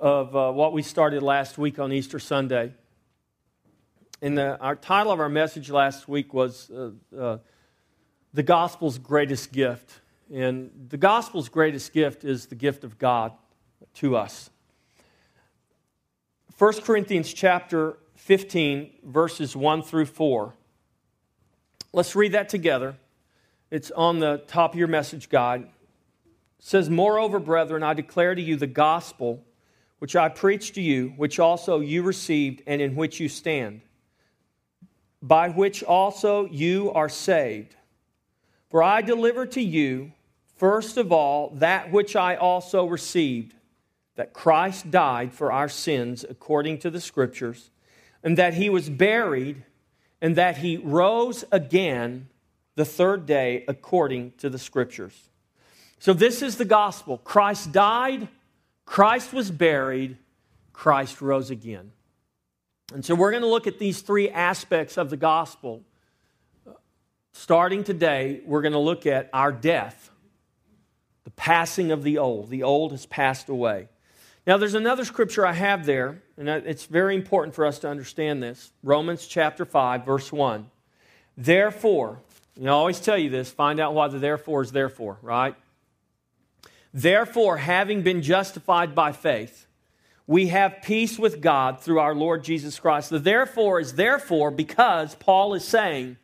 of, uh, what we started last week on Easter Sunday. And the, our title of our message last week was uh, uh, The Gospel's Greatest Gift. And the Gospel's greatest gift is the gift of God to us. 1 Corinthians chapter 15, verses 1 through 4. Let's read that together. It's on the top of your message guide. It says, Moreover, brethren, I declare to you the gospel which I preached to you, which also you received, and in which you stand, by which also you are saved. For I delivered to you, first of all, that which I also received, that Christ died for our sins according to the Scriptures, and that he was buried, and that he rose again the third day according to the Scriptures. So, this is the gospel. Christ died Christ was buried, Christ rose again. And so we're going to look at these three aspects of the gospel. Starting today, we're going to look at our death, the passing of the old. The old has passed away. Now, there's another scripture I have there, and it's very important for us to understand this Romans chapter 5, verse 1. Therefore, know, I always tell you this find out why the therefore is therefore, right? Therefore, having been justified by faith, we have peace with God through our Lord Jesus Christ. The therefore is therefore because Paul is saying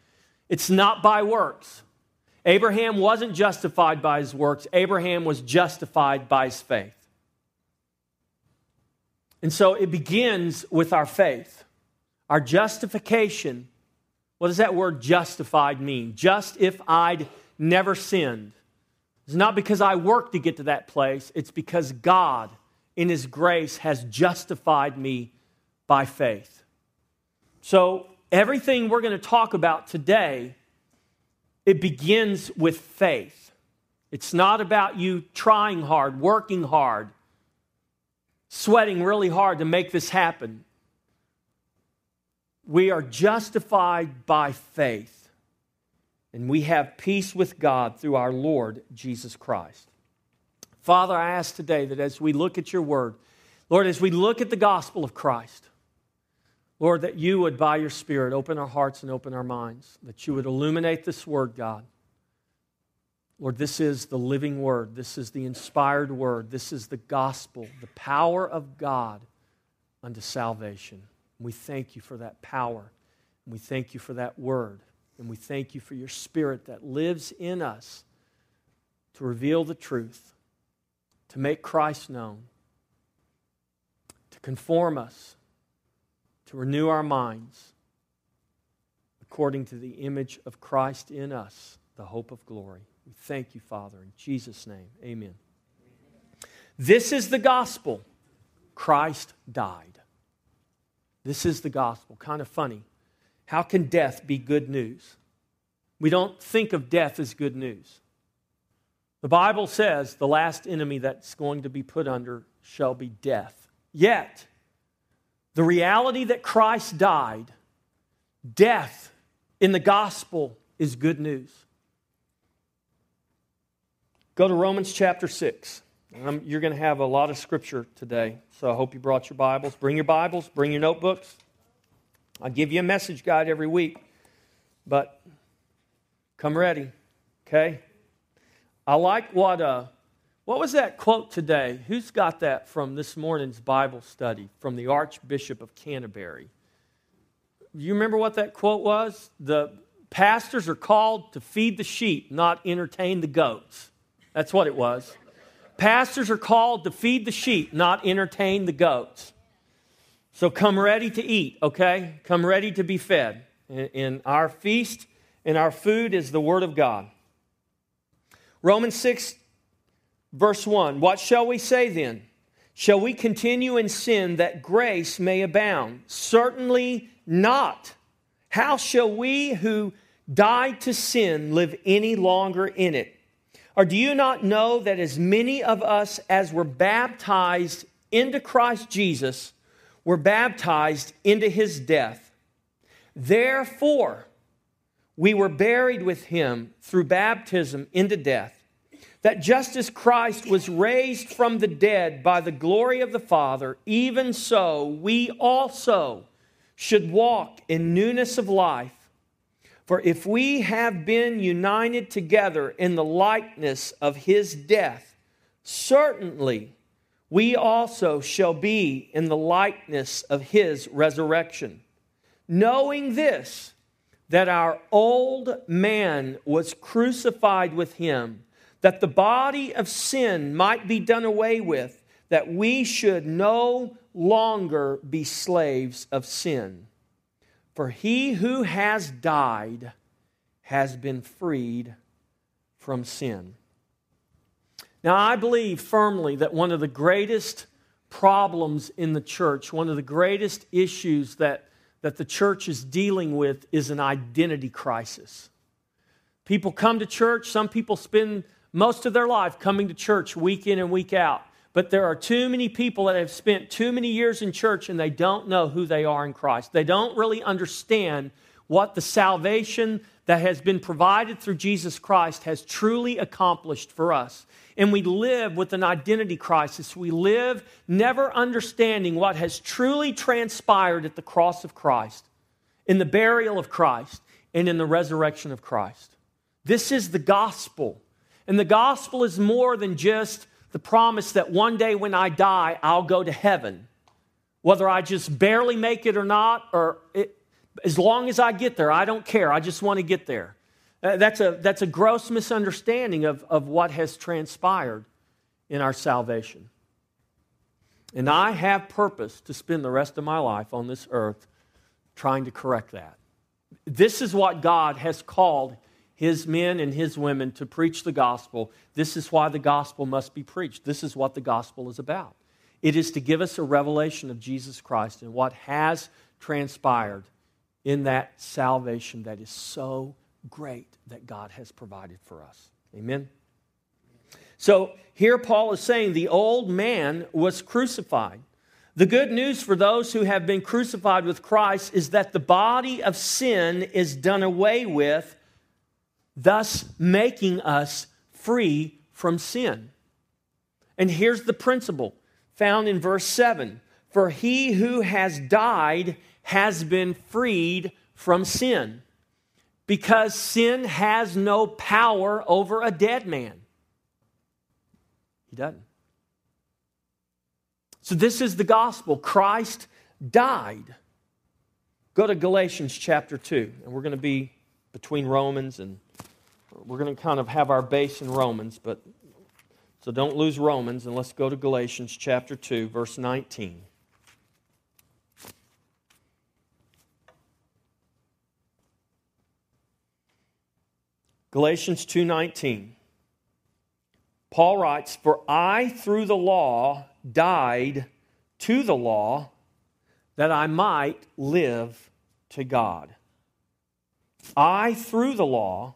it's not by works. Abraham wasn't justified by his works, Abraham was justified by his faith. And so it begins with our faith. Our justification, what does that word justified mean? Just if I'd never sinned. It's not because I work to get to that place, it's because God, in His grace, has justified me by faith. So, everything we're going to talk about today, it begins with faith. It's not about you trying hard, working hard, sweating really hard to make this happen. We are justified by faith and we have peace with God through our Lord Jesus Christ. Father, I ask today that as we look at your word, Lord, as we look at the gospel of Christ, Lord, that you would, by your Spirit, open our hearts and open our minds, that you would illuminate this word, God. Lord, this is the living word. This is the inspired word. This is the gospel, the power of God unto salvation. We thank you for that power. We thank you for that word. And we thank you for your spirit that lives in us to reveal the truth, to make Christ known, to conform us, to renew our minds according to the image of Christ in us, the hope of glory. We thank you, Father, in Jesus' name. Amen. This is the gospel. Christ died. This is the gospel. Kind of funny. How can death be good news? We don't think of death as good news. The Bible says the last enemy that's going to be put under shall be death. Yet, the reality that Christ died, death in the gospel is good news. Go to Romans chapter 6. Um, you're going to have a lot of scripture today, so I hope you brought your Bibles. Bring your Bibles, bring your notebooks. I give you a message guide every week, but come ready, okay? I like what uh, what was that quote today? Who's got that from this morning's Bible study from the Archbishop of Canterbury? You remember what that quote was? The pastors are called to feed the sheep, not entertain the goats. That's what it was. Pastors are called to feed the sheep, not entertain the goats. So come ready to eat, okay? Come ready to be fed. In our feast and our food is the Word of God. Romans 6, verse 1 What shall we say then? Shall we continue in sin that grace may abound? Certainly not. How shall we who died to sin live any longer in it? Or do you not know that as many of us as were baptized into Christ Jesus, were baptized into his death. Therefore, we were buried with him through baptism into death, that just as Christ was raised from the dead by the glory of the Father, even so we also should walk in newness of life. For if we have been united together in the likeness of his death, certainly we also shall be in the likeness of his resurrection. Knowing this, that our old man was crucified with him that the body of sin might be done away with, that we should no longer be slaves of sin. For he who has died has been freed from sin. Now, I believe firmly that one of the greatest problems in the church, one of the greatest issues that, that the church is dealing with, is an identity crisis. People come to church, some people spend most of their life coming to church week in and week out. But there are too many people that have spent too many years in church and they don't know who they are in Christ. They don't really understand what the salvation that has been provided through Jesus Christ has truly accomplished for us. And we live with an identity crisis. We live never understanding what has truly transpired at the cross of Christ, in the burial of Christ, and in the resurrection of Christ. This is the gospel. And the gospel is more than just the promise that one day when I die, I'll go to heaven. Whether I just barely make it or not, or it, as long as I get there, I don't care. I just want to get there. Uh, that's a, that's a gross misunderstanding of, of what has transpired in our salvation. And I have purpose to spend the rest of my life on this earth trying to correct that. This is what God has called his men and his women to preach the gospel. This is why the gospel must be preached. This is what the gospel is about. It is to give us a revelation of Jesus Christ and what has transpired in that salvation that is so great that God has provided for us. Amen. So here Paul is saying the old man was crucified. The good news for those who have been crucified with Christ is that the body of sin is done away with thus making us free from sin. And here's the principle found in verse 7 For he who has died has been freed from sin, because sin has no power over a dead man. He doesn't. So, this is the gospel. Christ died. Go to Galatians chapter 2, and we're going to be between Romans and we're going to kind of have our base in Romans, but so don't lose Romans and let's go to Galatians chapter 2, verse 19. Galatians 2:19 Paul writes for I through the law died to the law that I might live to God. I through the law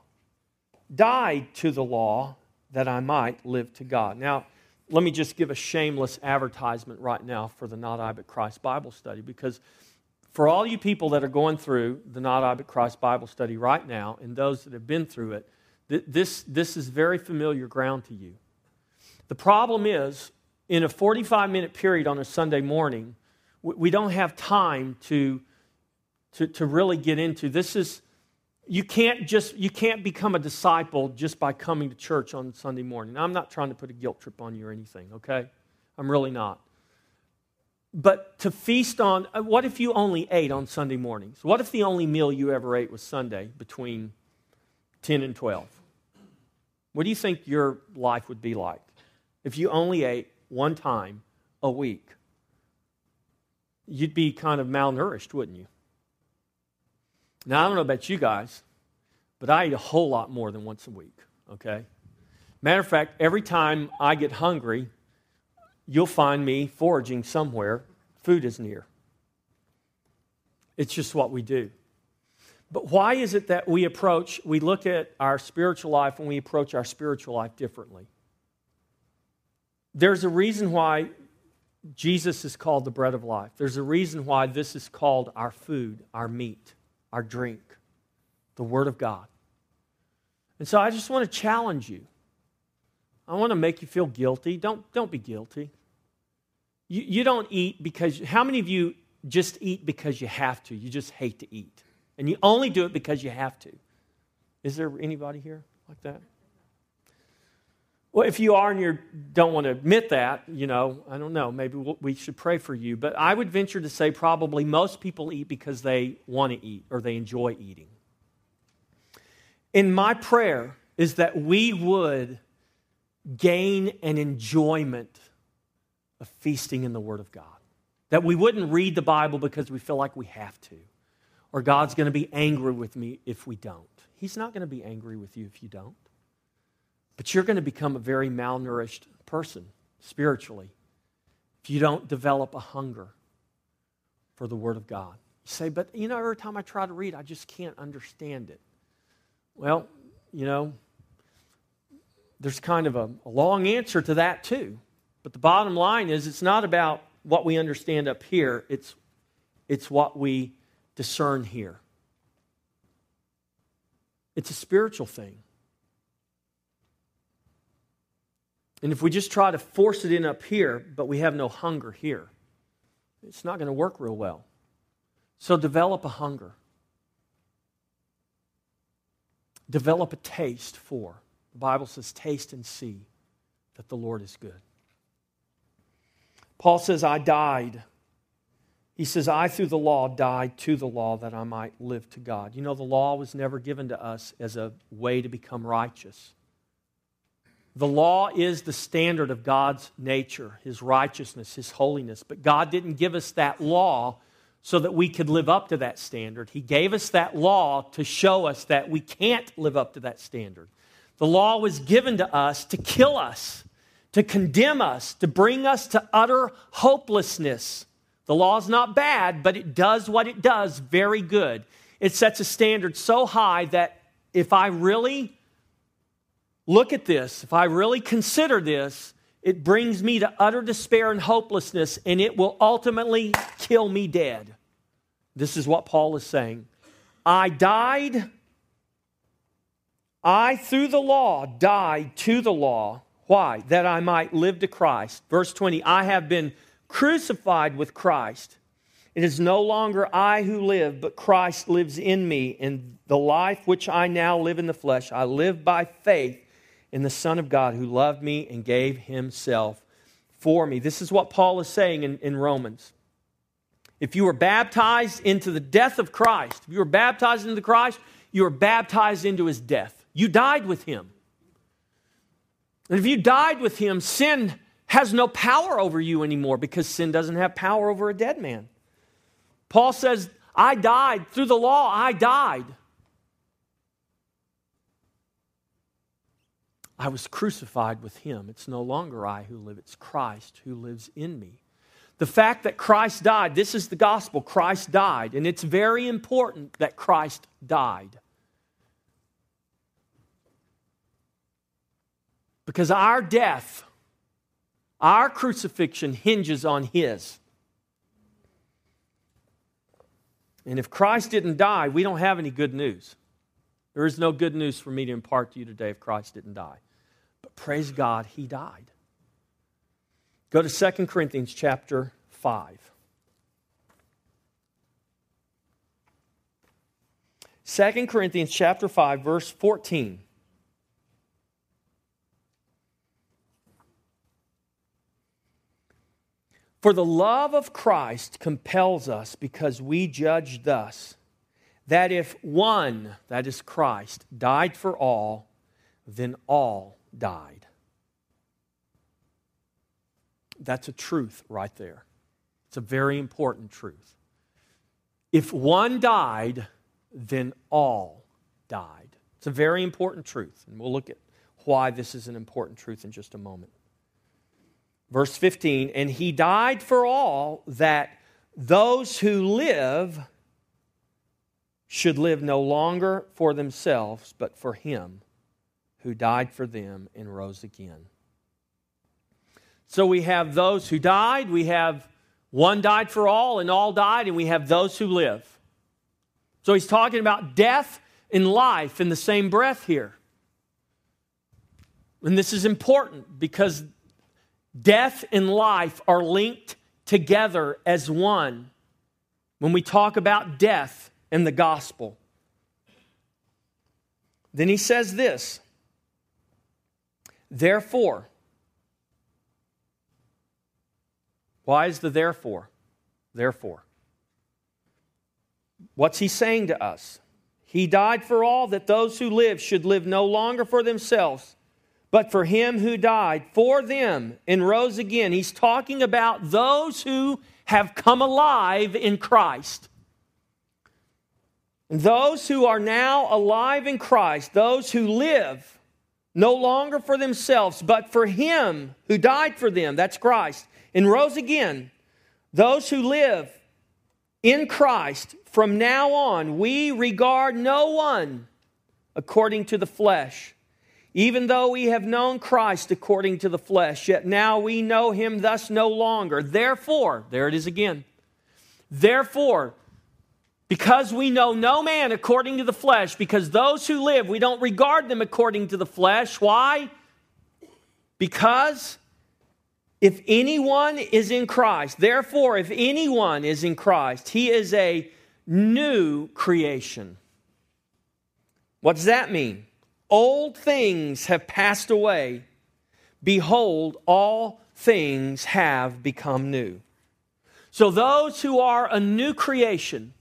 died to the law that I might live to God. Now, let me just give a shameless advertisement right now for the Not I But Christ Bible study because for all you people that are going through the Not I But Christ Bible study right now and those that have been through it, this, this is very familiar ground to you. The problem is, in a 45 minute period on a Sunday morning, we don't have time to, to, to really get into this is you can't just you can't become a disciple just by coming to church on sunday morning. Now, i'm not trying to put a guilt trip on you or anything okay? I'm really not but to feast on uh, what if you only ate on sunday mornings? What if the only meal you ever ate was sunday between 10 and 12 what do you think your life would be like if you only ate one time a week? You'd be kind of malnourished wouldn't you? Now, I don't know about you guys, but I eat a whole lot more than once a week, okay? Matter of fact, every time I get hungry, you'll find me foraging somewhere. Food is near. It's just what we do. But why is it that we approach, we look at our spiritual life and we approach our spiritual life differently? There's a reason why Jesus is called the bread of life. There's a reason why this is called our food, our meat our drink, the Word of God. And so I just want to challenge you. I want to make you feel guilty. Don't, don't be guilty. You, you don't eat because, how many of you just eat because you have to? You just hate to eat. And you only do it because you have to. Is there anybody here like that? Well, if you are and you don't want to admit that, you know, I don't know, maybe we'll, we should pray for you. But I would venture to say probably most people eat because they want to eat or they enjoy eating. And my prayer is that we would gain an enjoyment of feasting in the Word of God. That we wouldn't read the Bible because we feel like we have to, or God's going to be angry with me if we don't. He's not going to be angry with you if you don't. But you're going to become a very malnourished person spiritually if you don't develop a hunger for the Word of God. You say, but you know, every time I try to read, I just can't understand it. Well, you know, there's kind of a, a long answer to that too. But the bottom line is it's not about what we understand up here, it's, it's what we discern here. It's a spiritual thing. And if we just try to force it in up here, but we have no hunger here, it's not going to work real well. So develop a hunger. Develop a taste for. The Bible says, taste and see that the Lord is good. Paul says, I died. He says, I, through the law, died to the law that I might live to God. You know, the law was never given to us as a way to become righteous. The law is the standard of God's nature, His righteousness, His holiness. But God didn't give us that law so that we could live up to that standard. He gave us that law to show us that we can't live up to that standard. The law was given to us to kill us, to condemn us, to bring us to utter hopelessness. The law is not bad, but it does what it does very good. It sets a standard so high that if I really look at this, if I really consider this, it brings me to utter despair and hopelessness, and it will ultimately kill me dead. This is what Paul is saying. I died. I, through the law, died to the law. Why? That I might live to Christ. Verse 20 I have been crucified with Christ. It is no longer I who live, but Christ lives in me. And the life which I now live in the flesh, I live by faith in the Son of God who loved me and gave himself for me. This is what Paul is saying in, in Romans. If you were baptized into the death of Christ, if you were baptized into Christ, you were baptized into his death. You died with him. And if you died with him, sin has no power over you anymore because sin doesn't have power over a dead man. Paul says, I died through the law, I died. I was crucified with him. It's no longer I who live, it's Christ who lives in me. The fact that Christ died, this is the gospel. Christ died, and it's very important that Christ died. Because our death, our crucifixion hinges on his. And if Christ didn't die, we don't have any good news. There is no good news for me to impart to you today if Christ didn't die. But praise God, he died. Go to 2 Corinthians chapter 5. 2 Corinthians chapter 5 verse 14. For the love of Christ compels us because we judge thus that if one, that is Christ, died for all, then all died. That's a truth right there. It's a very important truth. If one died, then all died. It's a very important truth, and we'll look at why this is an important truth in just a moment. Verse 15, and he died for all that those who live should live no longer for themselves, but for him who died for them and rose again. So we have those who died, we have one died for all, and all died, and we have those who live. So he's talking about death and life in the same breath here. And this is important because death and life are linked together as one when we talk about death and the gospel. Then he says this Therefore, why is the therefore? Therefore. What's he saying to us? He died for all that those who live should live no longer for themselves, but for him who died for them and rose again. He's talking about those who have come alive in Christ. And Those who are now alive in Christ, those who live no longer for themselves, but for Him who died for them, that's Christ, and rose again, those who live in Christ, from now on, we regard no one according to the flesh. Even though we have known Christ according to the flesh, yet now we know him thus no longer. Therefore, there it is again. Therefore, because we know no man according to the flesh, because those who live, we don't regard them according to the flesh. Why? Because if anyone is in Christ, therefore, if anyone is in Christ, he is a new creation. What does that mean? Old things have passed away. Behold, all things have become new. So, those who are a new creation,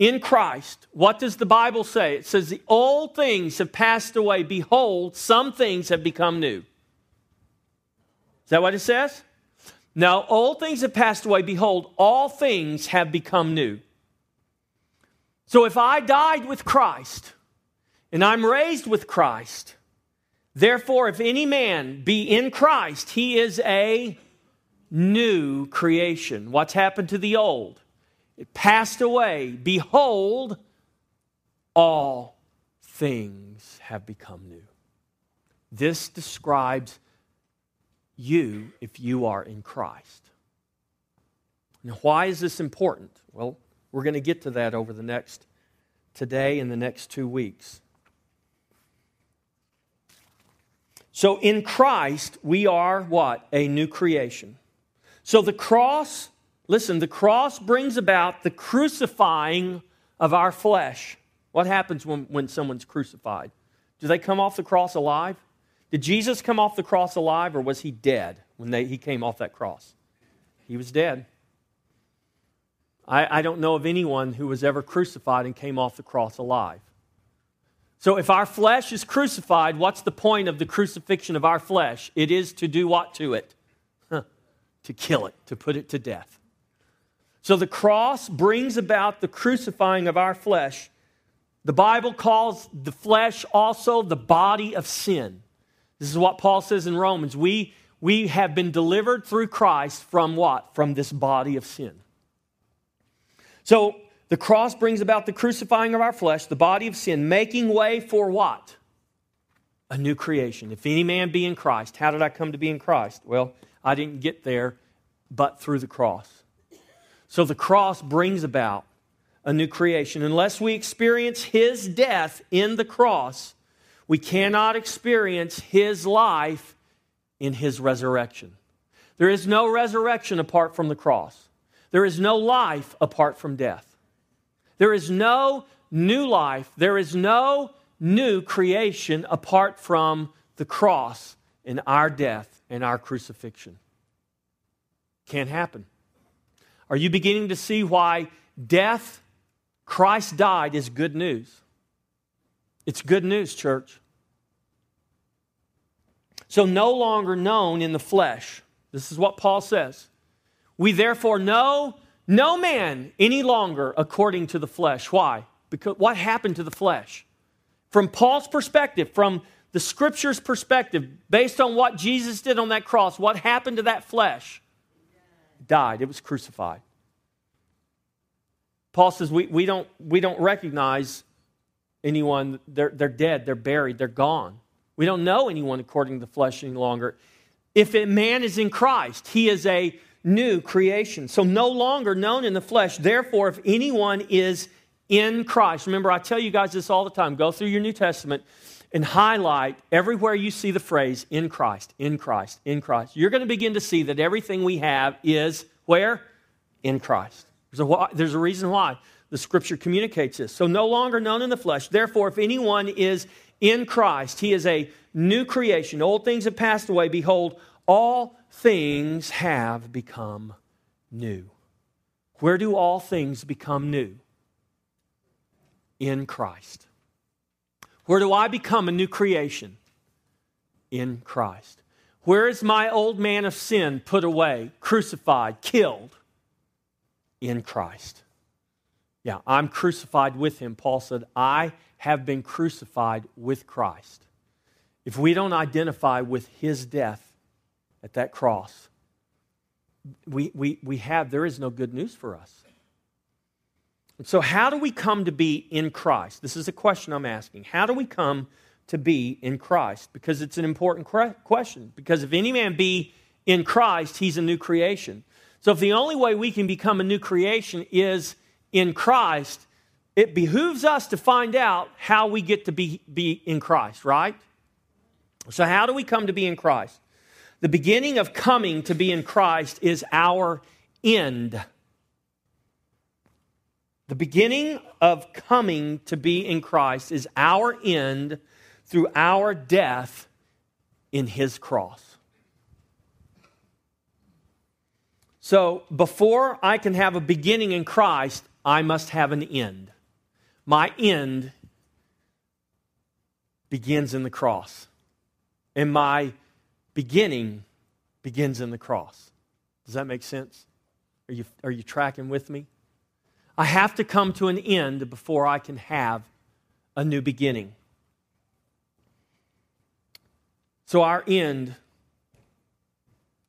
in Christ, what does the Bible say? It says, The old things have passed away. Behold, some things have become new. Is that what it says? No, old things have passed away. Behold, all things have become new. So if I died with Christ and I'm raised with Christ, therefore, if any man be in Christ, he is a new creation. What's happened to the old? It passed away. Behold, all things have become new. This describes you if you are in Christ. Now, why is this important? Well, we're going to get to that over the next today and the next two weeks. So, in Christ, we are what? A new creation. So, the cross Listen, the cross brings about the crucifying of our flesh. What happens when, when someone's crucified? Do they come off the cross alive? Did Jesus come off the cross alive or was he dead when they, he came off that cross? He was dead. I, I don't know of anyone who was ever crucified and came off the cross alive. So if our flesh is crucified, what's the point of the crucifixion of our flesh? It is to do what to it? Huh. To kill it, to put it to death. So the cross brings about the crucifying of our flesh. The Bible calls the flesh also the body of sin. This is what Paul says in Romans. We, we have been delivered through Christ from what? From this body of sin. So the cross brings about the crucifying of our flesh, the body of sin, making way for what? A new creation. If any man be in Christ, how did I come to be in Christ? Well, I didn't get there but through the cross. So the cross brings about a new creation. Unless we experience his death in the cross, we cannot experience his life in his resurrection. There is no resurrection apart from the cross. There is no life apart from death. There is no new life. There is no new creation apart from the cross and our death and our crucifixion. Can't happen. Are you beginning to see why death, Christ died, is good news? It's good news, church. So, no longer known in the flesh. This is what Paul says. We therefore know no man any longer according to the flesh. Why? Because what happened to the flesh? From Paul's perspective, from the scripture's perspective, based on what Jesus did on that cross, what happened to that flesh? died, it was crucified. Paul says we, we, don't, we don't recognize anyone, they're, they're dead, they're buried, they're gone. We don't know anyone according to the flesh any longer. If a man is in Christ, he is a new creation. So no longer known in the flesh. Therefore, if anyone is in Christ, remember I tell you guys this all the time go through your New Testament and highlight everywhere you see the phrase in Christ, in Christ, in Christ, you're going to begin to see that everything we have is where? In Christ. There's a, there's a reason why the scripture communicates this. So, no longer known in the flesh. Therefore, if anyone is in Christ, he is a new creation. Old things have passed away. Behold, all things have become new. Where do all things become new? In Christ. Where do I become a new creation? In Christ. Where is my old man of sin put away, crucified, killed? In Christ. Yeah, I'm crucified with him. Paul said, I have been crucified with Christ. If we don't identify with his death at that cross, we, we, we have, there is no good news for us. And so, how do we come to be in Christ? This is a question I'm asking. How do we come to be in Christ? Because it's an important question. Because if any man be in Christ, he's a new creation. So, if the only way we can become a new creation is in Christ, it behooves us to find out how we get to be, be in Christ, right? So, how do we come to be in Christ? The beginning of coming to be in Christ is our end. The beginning of coming to be in Christ is our end through our death in his cross. So, before I can have a beginning in Christ, I must have an end. My end begins in the cross, and my beginning begins in the cross. Does that make sense? Are you, are you tracking with me? I have to come to an end before I can have a new beginning. So, our end,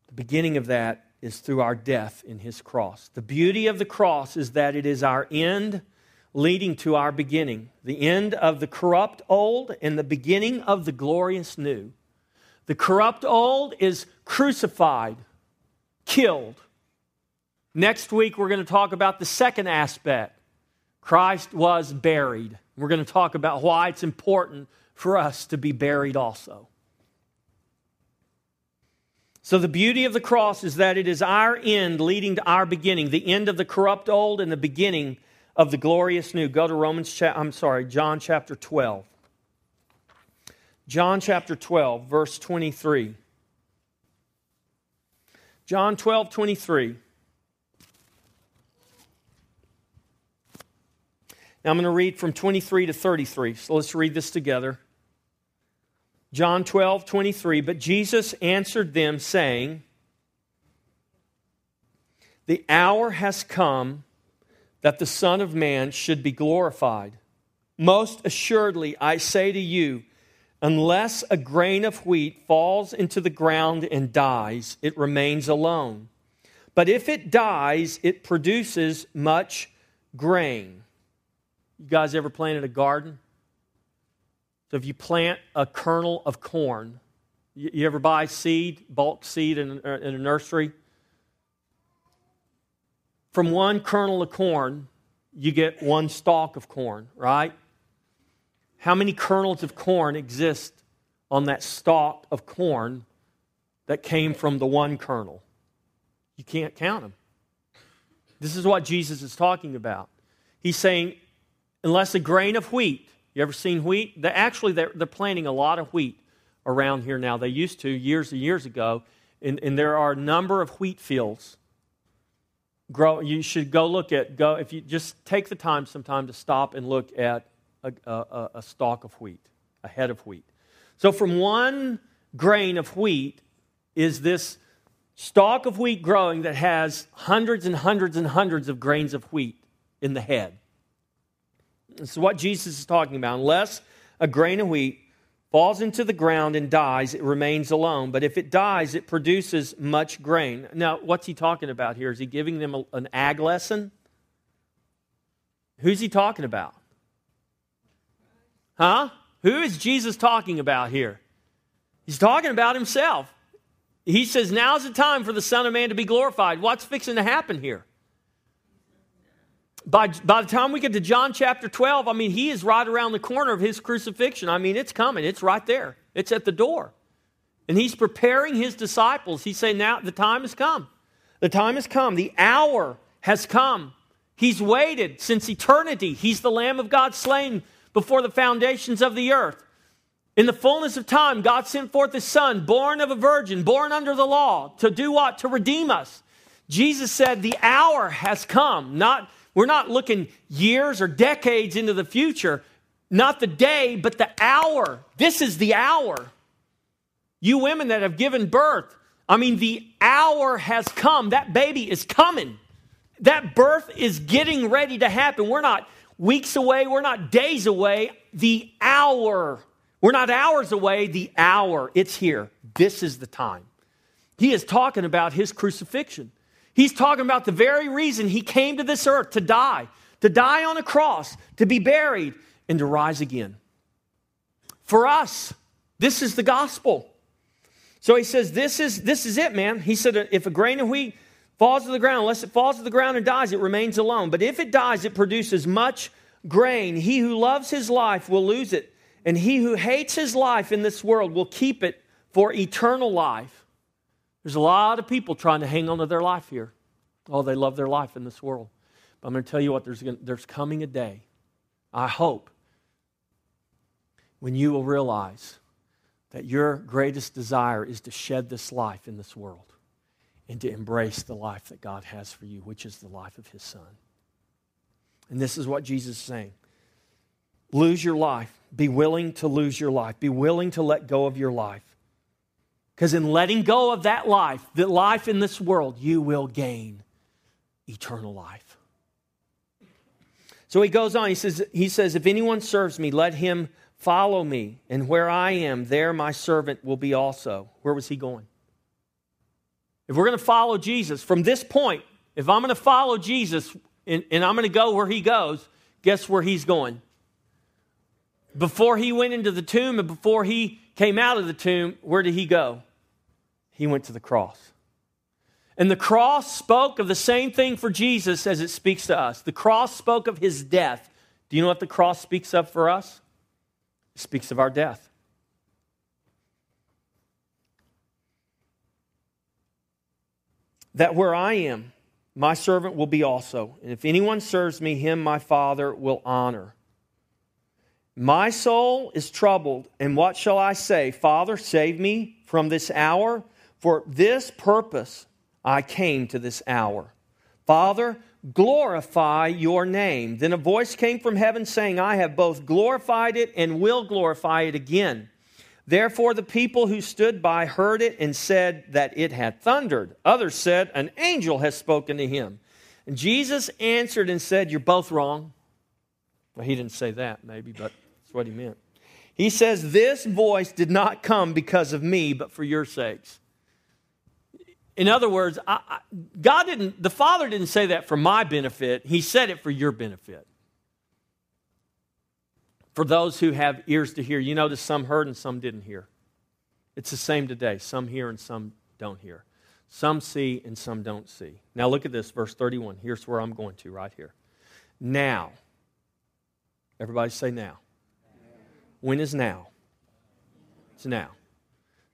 the beginning of that, is through our death in His cross. The beauty of the cross is that it is our end leading to our beginning, the end of the corrupt old and the beginning of the glorious new. The corrupt old is crucified, killed. Next week, we're going to talk about the second aspect Christ was buried. We're going to talk about why it's important for us to be buried also. So, the beauty of the cross is that it is our end leading to our beginning, the end of the corrupt old and the beginning of the glorious new. Go to Romans, cha- I'm sorry, John chapter 12. John chapter 12, verse 23. John 12, 23. Now I'm going to read from 23 to 33. So let's read this together. John 12, 23. But Jesus answered them, saying, The hour has come that the Son of Man should be glorified. Most assuredly, I say to you, unless a grain of wheat falls into the ground and dies, it remains alone. But if it dies, it produces much grain. You guys ever planted a garden? So if you plant a kernel of corn, you, ever buy seed, bulk seed in, a nursery? From one kernel of corn, you get one stalk of corn, right? How many kernels of corn exist on that stalk of corn that came from the one kernel? You can't count them. This is what Jesus is talking about. He's saying unless a grain of wheat. You ever seen wheat? They actually they're, they're planting a lot of wheat around here now. They used to years and years ago, and, and there are a number of wheat fields. Grow. You should go look at go if you just take the time sometime to stop and look at a, a, a stalk of wheat, a head of wheat. So from one grain of wheat is this stalk of wheat growing that has hundreds and hundreds and hundreds of grains of wheat in the head. This is what Jesus is talking about. Unless a grain of wheat falls into the ground and dies, it remains alone. But if it dies, it produces much grain. Now, what's he talking about here? Is he giving them an ag lesson? Who's he talking about? Huh? Who is Jesus talking about here? He's talking about himself. He says, Now's the time for the Son of Man to be glorified. What's fixing to happen here? by, by the time we get to John chapter 12, I mean, he is right around the corner of his crucifixion. I mean, it's coming, it's right there, it's at the door. And he's preparing his disciples. He's saying, Now the time has come. The time has come. The hour has come. He's waited since eternity. He's the Lamb of God slain before the foundations of the earth. In the fullness of time, God sent forth His Son, born of a virgin, born under the law, to do what? To redeem us. Jesus said, The hour has come. Not, we're not looking years or decades into the future, not the day, but the hour. This is the hour. You women that have given birth, I mean, the hour has come. That baby is coming. That birth is getting ready to happen. We're not weeks away, we're not days away. The hour, we're not hours away, the hour, it's here. This is the time. He is talking about his crucifixion. He's talking about the very reason he came to this earth to die, to die on a cross, to be buried, and to rise again. For us, this is the gospel. So he says, This is, this is it, man. He said, If a grain of wheat falls to the ground, unless it falls to the ground and dies, it remains alone. But if it dies, it produces much grain. He who loves his life will lose it, and he who hates his life in this world will keep it for eternal life. There's a lot of people trying to hang on to their life here. Oh, they love their life in this world. But I'm going to tell you what, there's, there's coming a day, I hope, when you will realize that your greatest desire is to shed this life in this world and to embrace the life that God has for you, which is the life of His Son. And this is what Jesus is saying lose your life. Be willing to lose your life. Be willing to let go of your life. Because in letting go of that life, the life in this world, you will gain eternal life. So he goes on, he says, he says, If anyone serves me, let him follow me. And where I am, there my servant will be also. Where was he going? If we're going to follow Jesus, from this point, if I'm going to follow Jesus and, and I'm going to go where he goes, guess where he's going? Before he went into the tomb and before he came out of the tomb, where did he go? He went to the cross. And the cross spoke of the same thing for Jesus as it speaks to us. The cross spoke of his death. Do you know what the cross speaks of for us? It speaks of our death. That where I am, my servant will be also. And if anyone serves me, him my Father will honor. My soul is troubled, and what shall I say? Father, save me from this hour. For this purpose I came to this hour. Father, glorify your name. Then a voice came from heaven saying, I have both glorified it and will glorify it again. Therefore, the people who stood by heard it and said that it had thundered. Others said, An angel has spoken to him. And Jesus answered and said, You're both wrong. Well, he didn't say that, maybe, but that's what he meant. He says, This voice did not come because of me, but for your sakes. In other words, I, I, God didn't, the Father didn't say that for my benefit, He said it for your benefit for those who have ears to hear. You notice some heard and some didn't hear. It's the same today. Some hear and some don't hear. Some see and some don't see. Now look at this, verse 31. Here's where I'm going to, right here. Now. Everybody say now. When is now? It's now.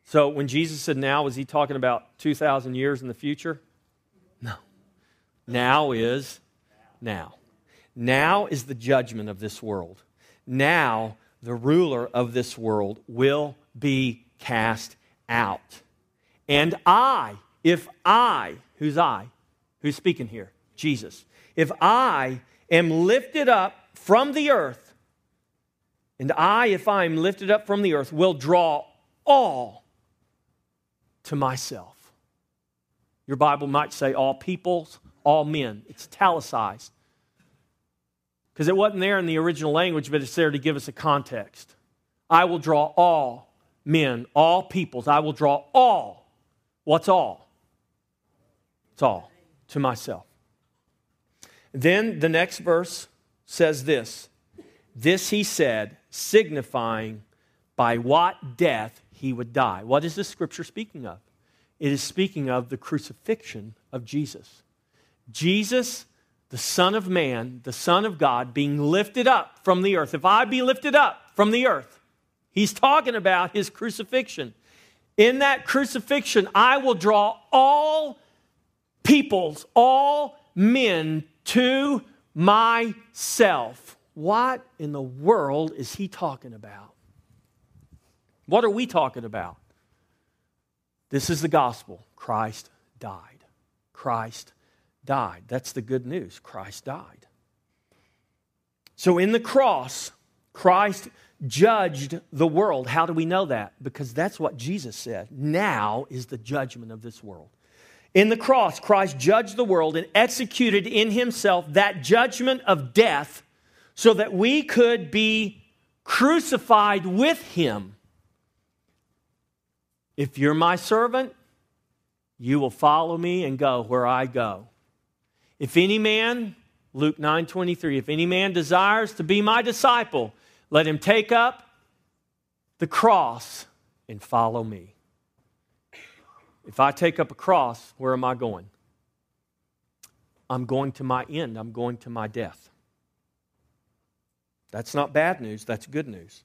So when Jesus said now, was he talking about 2,000 years in the future? No. Now is now. Now is the judgment of this world now the ruler of this world will be cast out. And I, if I, who's I? Who's speaking here? Jesus. If I am lifted up from the earth, and I, if I am lifted up from the earth, will draw all to myself. Your Bible might say all peoples, all men. It's italicized because it wasn't there in the original language, but it's there to give us a context. I will draw all men, all peoples. I will draw all. What's all? It's all to myself. Then the next verse says this This he said, signifying by what death he would die. What is this scripture speaking of? It is speaking of the crucifixion of Jesus. Jesus the Son of Man, the Son of God, being lifted up from the earth. If I be lifted up from the earth, he's talking about his crucifixion. In that crucifixion, I will draw all peoples, all men to myself. What in the world is he talking about? What are we talking about? This is the gospel. Christ died. Christ died. That's the good news. Christ died. So in the cross, Christ judged the world. How do we know that? Because that's what Jesus said. Now is the judgment of this world. In the cross, Christ judged the world and executed in himself that judgment of death so that we could be crucified with him. If you're my servant, you will follow me and go where I go. If any man, Luke 9 23, if any man desires to be my disciple, let him take up the cross and follow me. If I take up a cross, where am I going? I'm going to my end, I'm going to my death. That's not bad news, that's good news.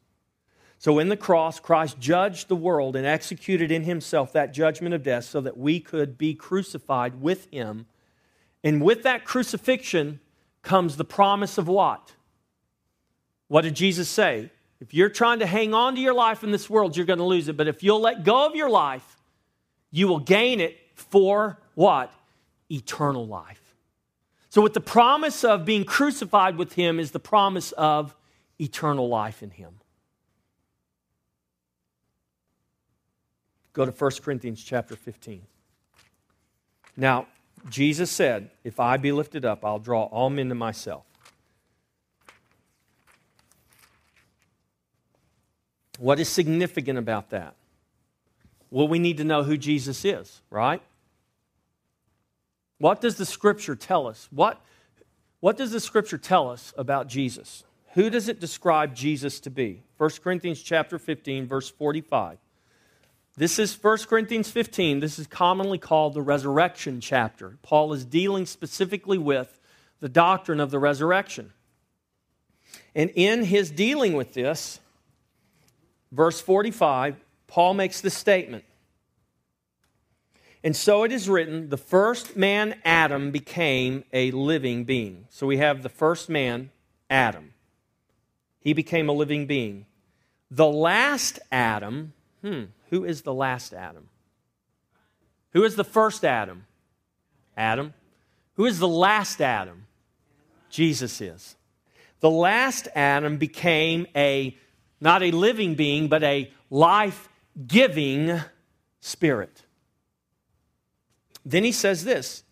So, in the cross, Christ judged the world and executed in himself that judgment of death so that we could be crucified with him. And with that crucifixion comes the promise of what? What did Jesus say? If you're trying to hang on to your life in this world, you're going to lose it. But if you'll let go of your life, you will gain it for what? Eternal life. So, with the promise of being crucified with him is the promise of eternal life in him. Go to 1 Corinthians chapter 15. Now, Jesus said, If I be lifted up, I'll draw all men to myself. What is significant about that? Well, we need to know who Jesus is, right? What does the scripture tell us? What, what does the scripture tell us about Jesus? Who does it describe Jesus to be? 1 Corinthians chapter 15, verse 45. This is 1 Corinthians 15. This is commonly called the resurrection chapter. Paul is dealing specifically with the doctrine of the resurrection. And in his dealing with this, verse 45, Paul makes this statement. And so it is written, the first man, Adam, became a living being. So we have the first man, Adam. He became a living being. The last Adam, hmm, who is the last Adam? Who is the first Adam? Adam. Who is the last Adam? Jesus is. The last Adam became a not a living being, but a life giving spirit. Then he says this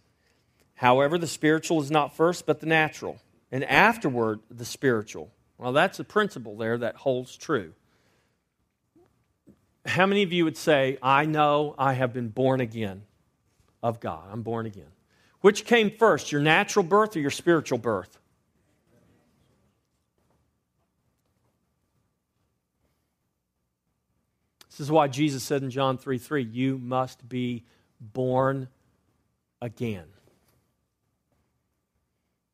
However, the spiritual is not first, but the natural, and afterward the spiritual. Well, that's a principle there that holds true how many of you would say, I know I have been born again of God? I'm born again. Which came first, your natural birth or your spiritual birth? This is why Jesus said in John 3 3, you must be born again.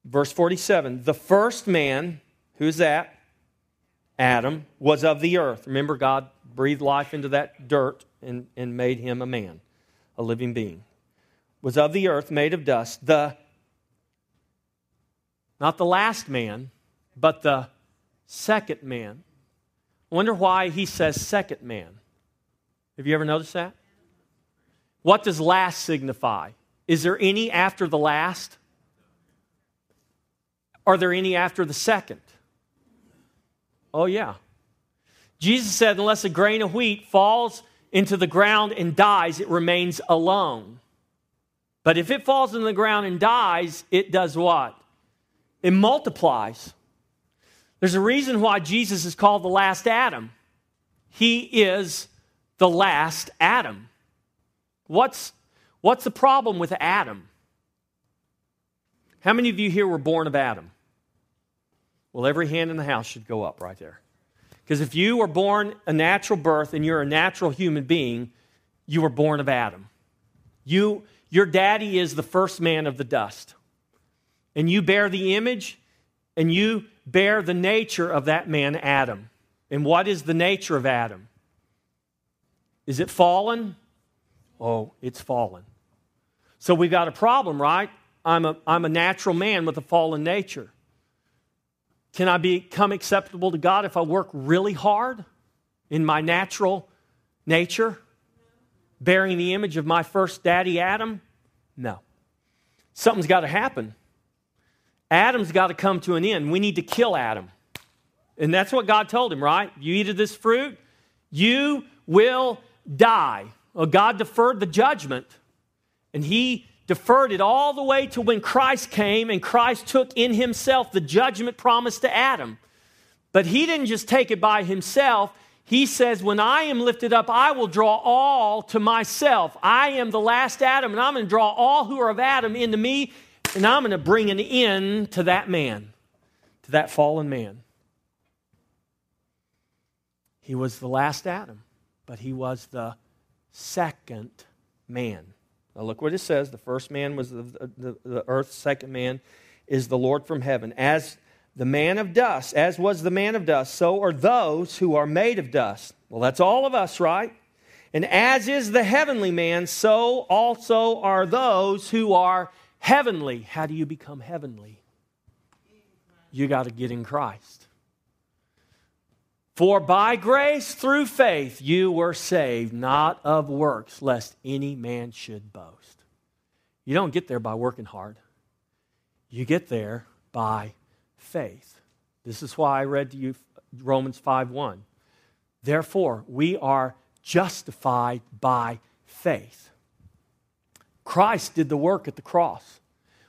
Verse 47 The first man, who's that? Adam, was of the earth. Remember, God breathed life into that dirt and, and made him a man, a living being. Was of the earth, made of dust. The not the last man, but the second man. I wonder why he says second man. Have you ever noticed that? What does last signify? Is there any after the last? Are there any after the second? Oh, yeah. Jesus said, unless a grain of wheat falls into the ground and dies, it remains alone. But if it falls in the ground and dies, it does what? It multiplies. There's a reason why Jesus is called the last Adam. He is the last Adam. What's, what's the problem with Adam? How many of you here were born of Adam? Well, every hand in the house should go up right there. Because if you were born a natural birth and you're a natural human being, you were born of Adam. You, your daddy is the first man of the dust. and you bear the image and you bear the nature of that man, Adam. And what is the nature of Adam? Is it fallen? Oh, it's fallen. So we've got a problem, right? I'm a, I'm a natural man with a fallen nature. Can I become acceptable to God if I work really hard in my natural nature, bearing the image of my first daddy, Adam? No. Something's got to happen. Adam's got to come to an end. We need to kill Adam. And that's what God told him, right? You eat of this fruit, you will die. Well, God deferred the judgment, and He deferred it all the way to when Christ came, and Christ took in Himself the judgment promised to Adam. But He didn't just take it by Himself. He says, When I am lifted up, I will draw all to myself. I am the last Adam, and I'm going to draw all who are of Adam into me, and I'm going to bring an end to that man, to that fallen man. He was the last Adam, but he was the second man. Now, look what it says. The first man was the, the, the earth, second man is the Lord from heaven. As the man of dust, as was the man of dust, so are those who are made of dust. Well, that's all of us, right? And as is the heavenly man, so also are those who are heavenly. How do you become heavenly? You got to get in Christ. For by grace through faith you were saved, not of works, lest any man should boast. You don't get there by working hard, you get there by faith. This is why I read to you Romans 5 1. Therefore, we are justified by faith. Christ did the work at the cross.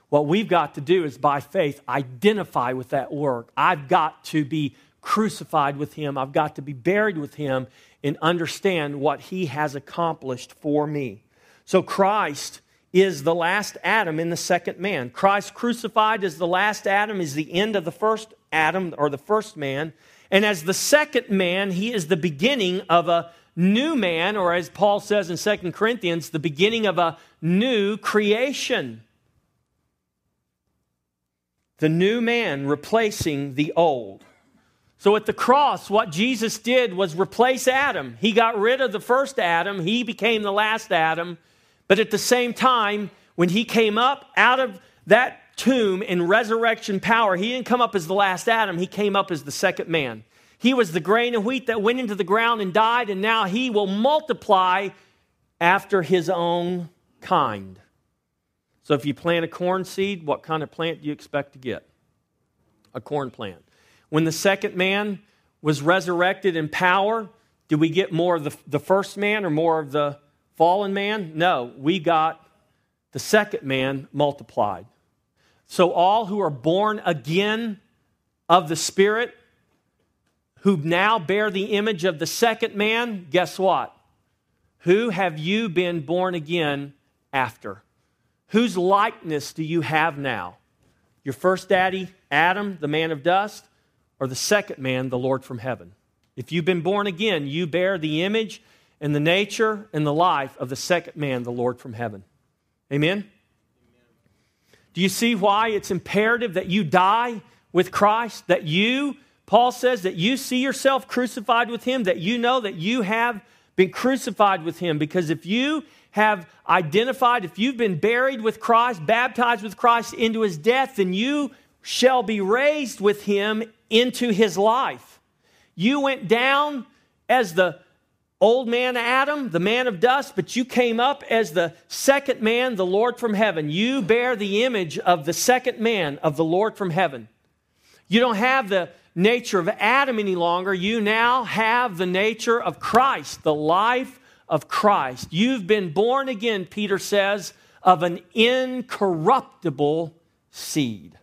What we've got to do is by faith identify with that work. I've got to be crucified with him, I've got to be buried with him and understand what he has accomplished for me. So Christ is the last Adam in the second man. Christ crucified as the last Adam is the end of the first Adam or the first man. And as the second man, he is the beginning of a new man, or as Paul says in 2 Corinthians, the beginning of a new creation. The new man replacing the old. So at the cross, what Jesus did was replace Adam. He got rid of the first Adam, he became the last Adam. But at the same time, when he came up out of that tomb in resurrection power, he didn't come up as the last Adam, he came up as the second man. He was the grain of wheat that went into the ground and died, and now he will multiply after his own kind. So if you plant a corn seed, what kind of plant do you expect to get? A corn plant. When the second man was resurrected in power, did we get more of the, the first man or more of the fallen man? No, we got the second man multiplied. So all who are born again of the Spirit who now bear the image of the second man, guess what? Who have you been born again after? Whose likeness do you have now? Your first daddy, Adam, the man of dust, or the second man, the Lord from heaven? If you've been born again, you bear the image and the nature and the life of the second man, the Lord from heaven. Amen? Amen? Do you see why it's imperative that you die with Christ? That you Paul says that you see yourself crucified with him, that you know that you have been crucified with him. Because if you have identified, if you've been buried with Christ, baptized with Christ into his death, then you shall be raised with him into his life. You went down as the old man Adam, the man of dust, but you came up as the second man, the Lord from heaven. You bear the image of the second man of the Lord from heaven. You don't have the nature of Adam any longer. You now have the nature of Christ, the life of Christ. You've been born again, Peter says, of an incorruptible seed.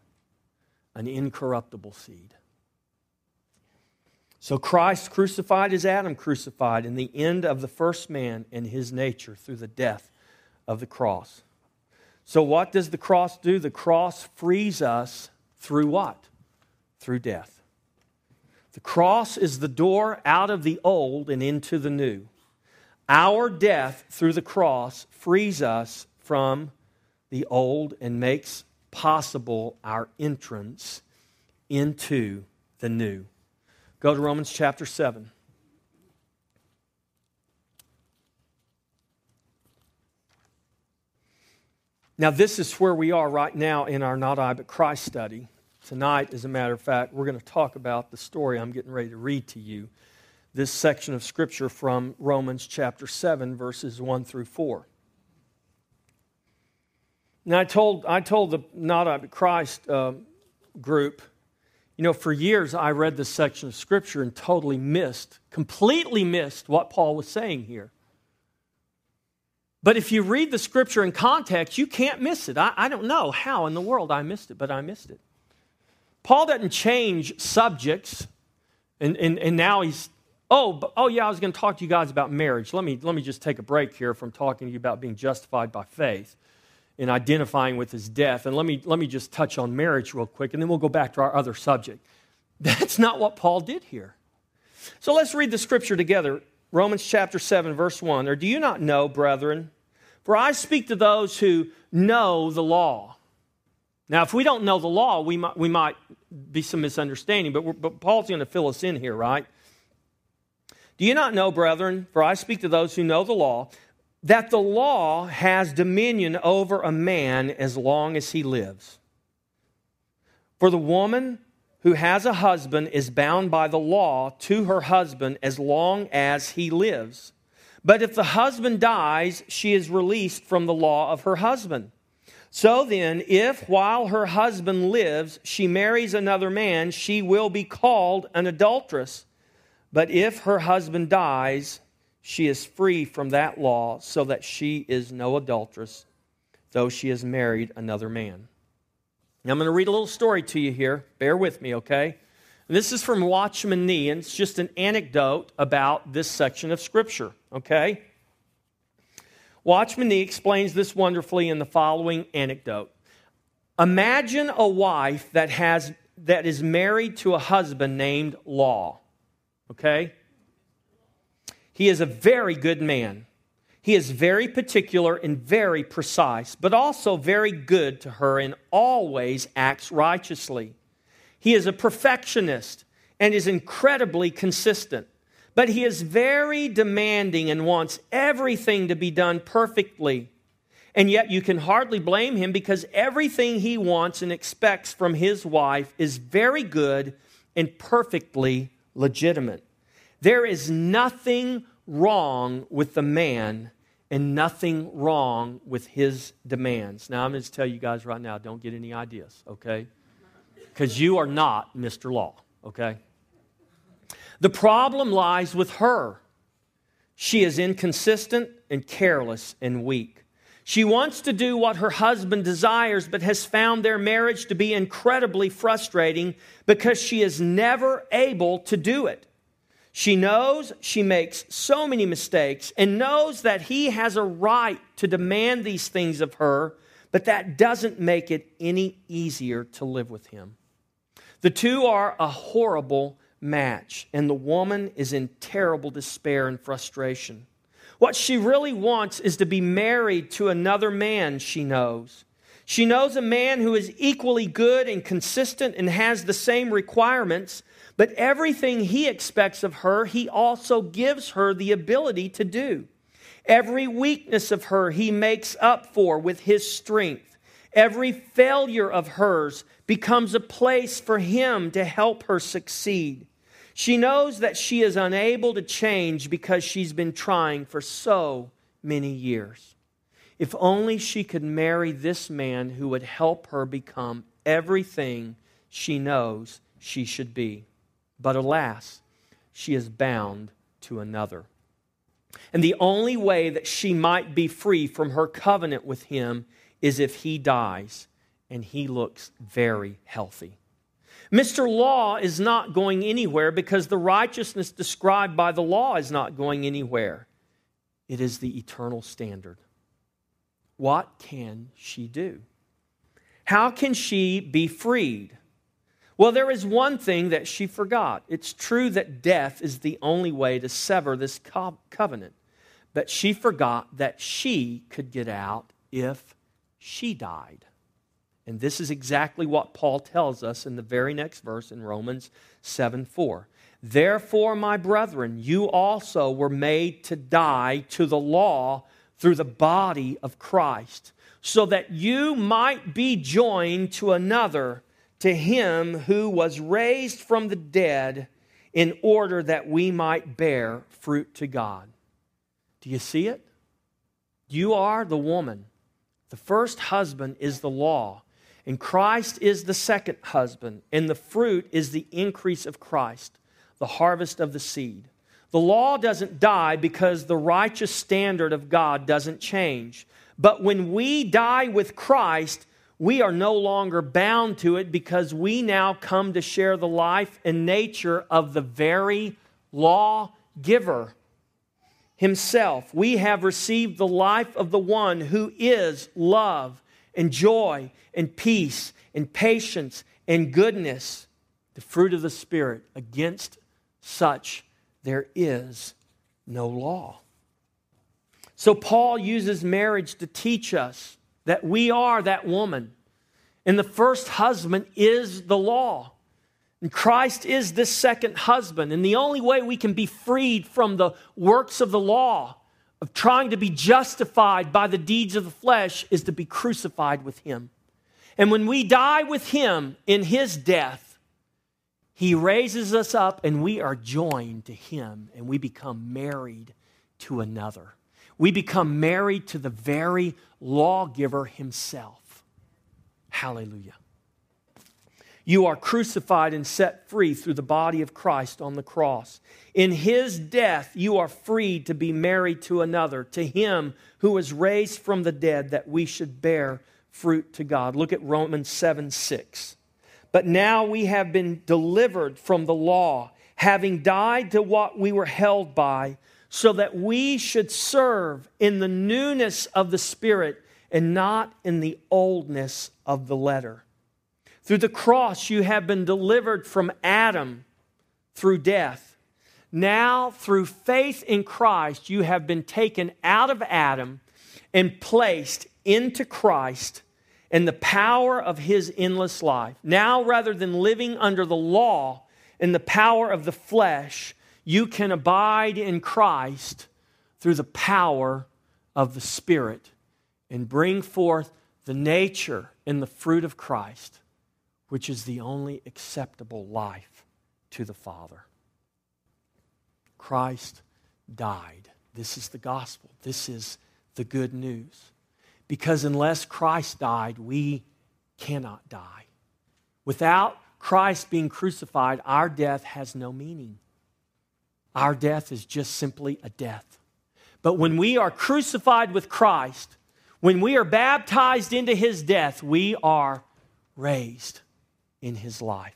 An incorruptible seed. So Christ crucified as Adam crucified in the end of the first man and his nature through the death of the cross. So, what does the cross do? The cross frees us through what? Through death. The cross is the door out of the old and into the new. Our death through the cross frees us from the old and makes possible our entrance into the new. Go to Romans chapter 7. Now, this is where we are right now in our Not I But Christ study. Tonight, as a matter of fact, we're going to talk about the story I'm getting ready to read to you. This section of Scripture from Romans chapter 7, verses 1 through 4. Now, I told, I told the Not I But Christ uh, group, you know, for years I read this section of Scripture and totally missed, completely missed what Paul was saying here. But if you read the scripture in context, you can't miss it. I, I, don't know how in the world I missed it, but I missed it. Paul doesn't change subjects, and, and, and now he's, oh, oh yeah, I was going to talk to you guys about marriage. Let me, let me just take a break here from talking to you about being justified by faith and identifying with his death. And let me, let me just touch on marriage real quick, and then we'll go back to our other subject. That's not what Paul did here. So let's read the scripture together. Romans chapter 7, verse 1. Or do you not know, brethren? For I speak to those who know the law. Now, if we don't know the law, we might, we might be some misunderstanding, but, but Paul's going to fill us in here, right? Do you not know, brethren, for I speak to those who know the law, that the law has dominion over a man as long as he lives? For the woman who has a husband is bound by the law to her husband as long as he lives. But if the husband dies, she is released from the law of her husband. So then, if while her husband lives, she marries another man, she will be called an adulteress. But if her husband dies, she is free from that law, so that she is no adulteress, though she has married another man. Now, I'm going to read a little story to you here. Bear with me, okay? This is from Watchman Nee, and it's just an anecdote about this section of Scripture, okay? Watchman Nee explains this wonderfully in the following anecdote. Imagine a wife that, has, that is married to a husband named Law, okay? He is a very good man. He is very particular and very precise, but also very good to her and always acts righteously. He is a perfectionist and is incredibly consistent, but he is very demanding and wants everything to be done perfectly. And yet, you can hardly blame him because everything he wants and expects from his wife is very good and perfectly legitimate. There is nothing wrong with the man and nothing wrong with his demands. Now, I'm going to tell you guys right now don't get any ideas, okay? Because you are not Mr. Law, okay? The problem lies with her. She is inconsistent and careless and weak. She wants to do what her husband desires, but has found their marriage to be incredibly frustrating because she is never able to do it. She knows she makes so many mistakes and knows that he has a right to demand these things of her, but that doesn't make it any easier to live with him. The two are a horrible match, and the woman is in terrible despair and frustration. What she really wants is to be married to another man she knows. She knows a man who is equally good and consistent and has the same requirements, but everything he expects of her, he also gives her the ability to do. Every weakness of her, he makes up for with his strength. Every failure of hers becomes a place for him to help her succeed. She knows that she is unable to change because she's been trying for so many years. If only she could marry this man who would help her become everything she knows she should be. But alas, she is bound to another. And the only way that she might be free from her covenant with him is if he dies, and he looks very healthy. Mr. Law is not going anywhere because the righteousness described by the law is not going anywhere. It is the eternal standard. What can she do? How can she be freed? Well, there is one thing that she forgot. It's true that death is the only way to sever this co- covenant, but she forgot that she could get out if she died. And this is exactly what Paul tells us in the very next verse in Romans 7 4. Therefore, my brethren, you also were made to die to the law through the body of Christ, so that you might be joined to another, to him who was raised from the dead, in order that we might bear fruit to God. Do you see it? You are the woman. The first husband is the law, and Christ is the second husband, and the fruit is the increase of Christ, the harvest of the seed. The law doesn't die because the righteous standard of God doesn't change. But when we die with Christ, we are no longer bound to it because we now come to share the life and nature of the very law giver himself. We have received the life of the one who is love and joy and peace and patience and goodness, the fruit of the Spirit. Against such there is no law. So, Paul uses marriage to teach us that we are that woman. And the first husband is the law. And Christ is this second husband. And the only way we can be freed from the works of the law, of trying to be justified by the deeds of the flesh, is to be crucified with him. And when we die with him in his death, he raises us up and we are joined to Him and we become married to another. We become married to the very lawgiver Himself. Hallelujah. You are crucified and set free through the body of Christ on the cross. In his death, you are freed to be married to another, to him who was raised from the dead, that we should bear fruit to God. Look at Romans 7 6. But now we have been delivered from the law, having died to what we were held by, so that we should serve in the newness of the Spirit and not in the oldness of the letter. Through the cross, you have been delivered from Adam through death. Now, through faith in Christ, you have been taken out of Adam and placed into Christ and the power of his endless life. Now, rather than living under the law and the power of the flesh, you can abide in Christ through the power of the Spirit and bring forth the nature and the fruit of Christ, which is the only acceptable life to the Father. Christ died. This is the gospel. This is the good news. Because unless Christ died, we cannot die. Without Christ being crucified, our death has no meaning. Our death is just simply a death. But when we are crucified with Christ, when we are baptized into his death, we are raised in his life.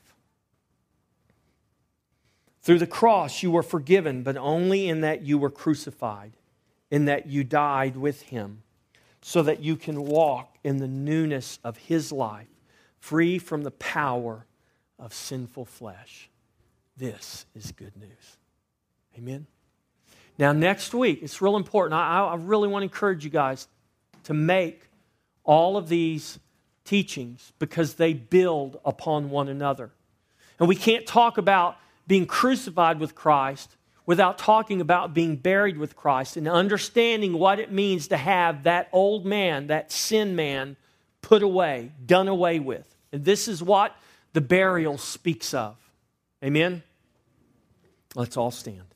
Through the cross, you were forgiven, but only in that you were crucified, in that you died with him so that you can walk in the newness of His life, free from the power of sinful flesh. This is good news. Amen. Now, next week, it's real important. I, I really want to encourage you guys to make all of these teachings because they build upon one another. And we can't talk about being crucified with Christ without talking about being buried with Christ and understanding what it means to have that old man, that sin man, put away, done away with. And this is what the burial speaks of. Amen? Let's all stand.